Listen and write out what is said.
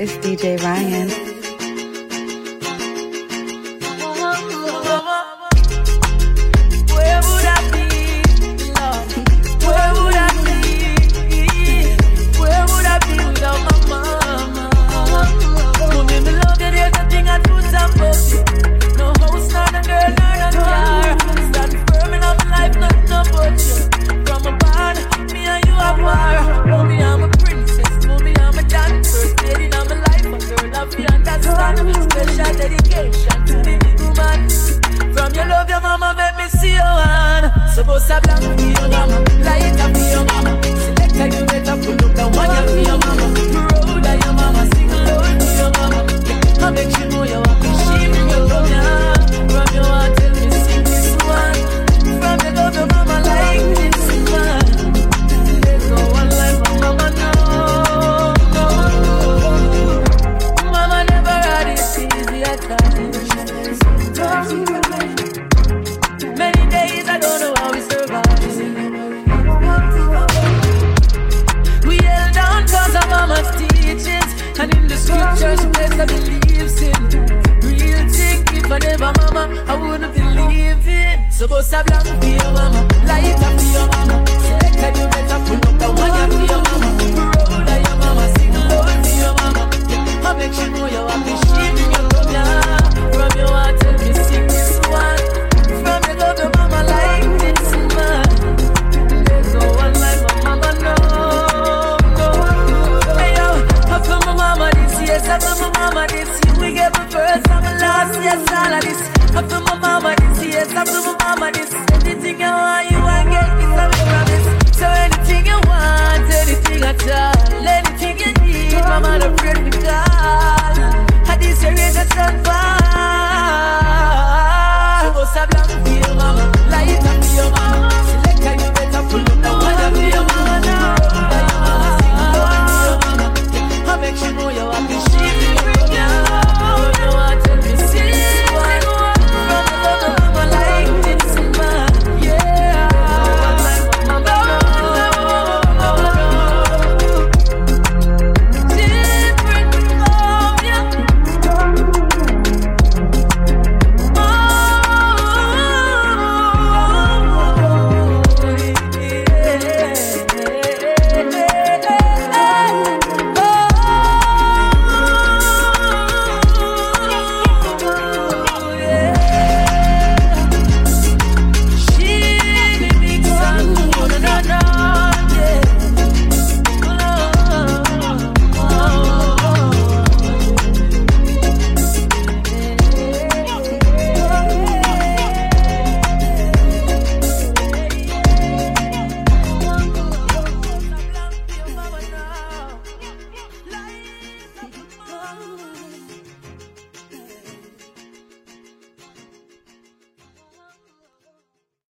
It's DJ Ryan. And in the scriptures, place I believes in. Real thing, if I never mama, I wouldn't believe it. So go sablan, be a mama. Light I prove my mama this. Anything you want, you I get. It's a way promise. So anything you want, anything at all, anything you need, mama, don't pray to God. I this your reason,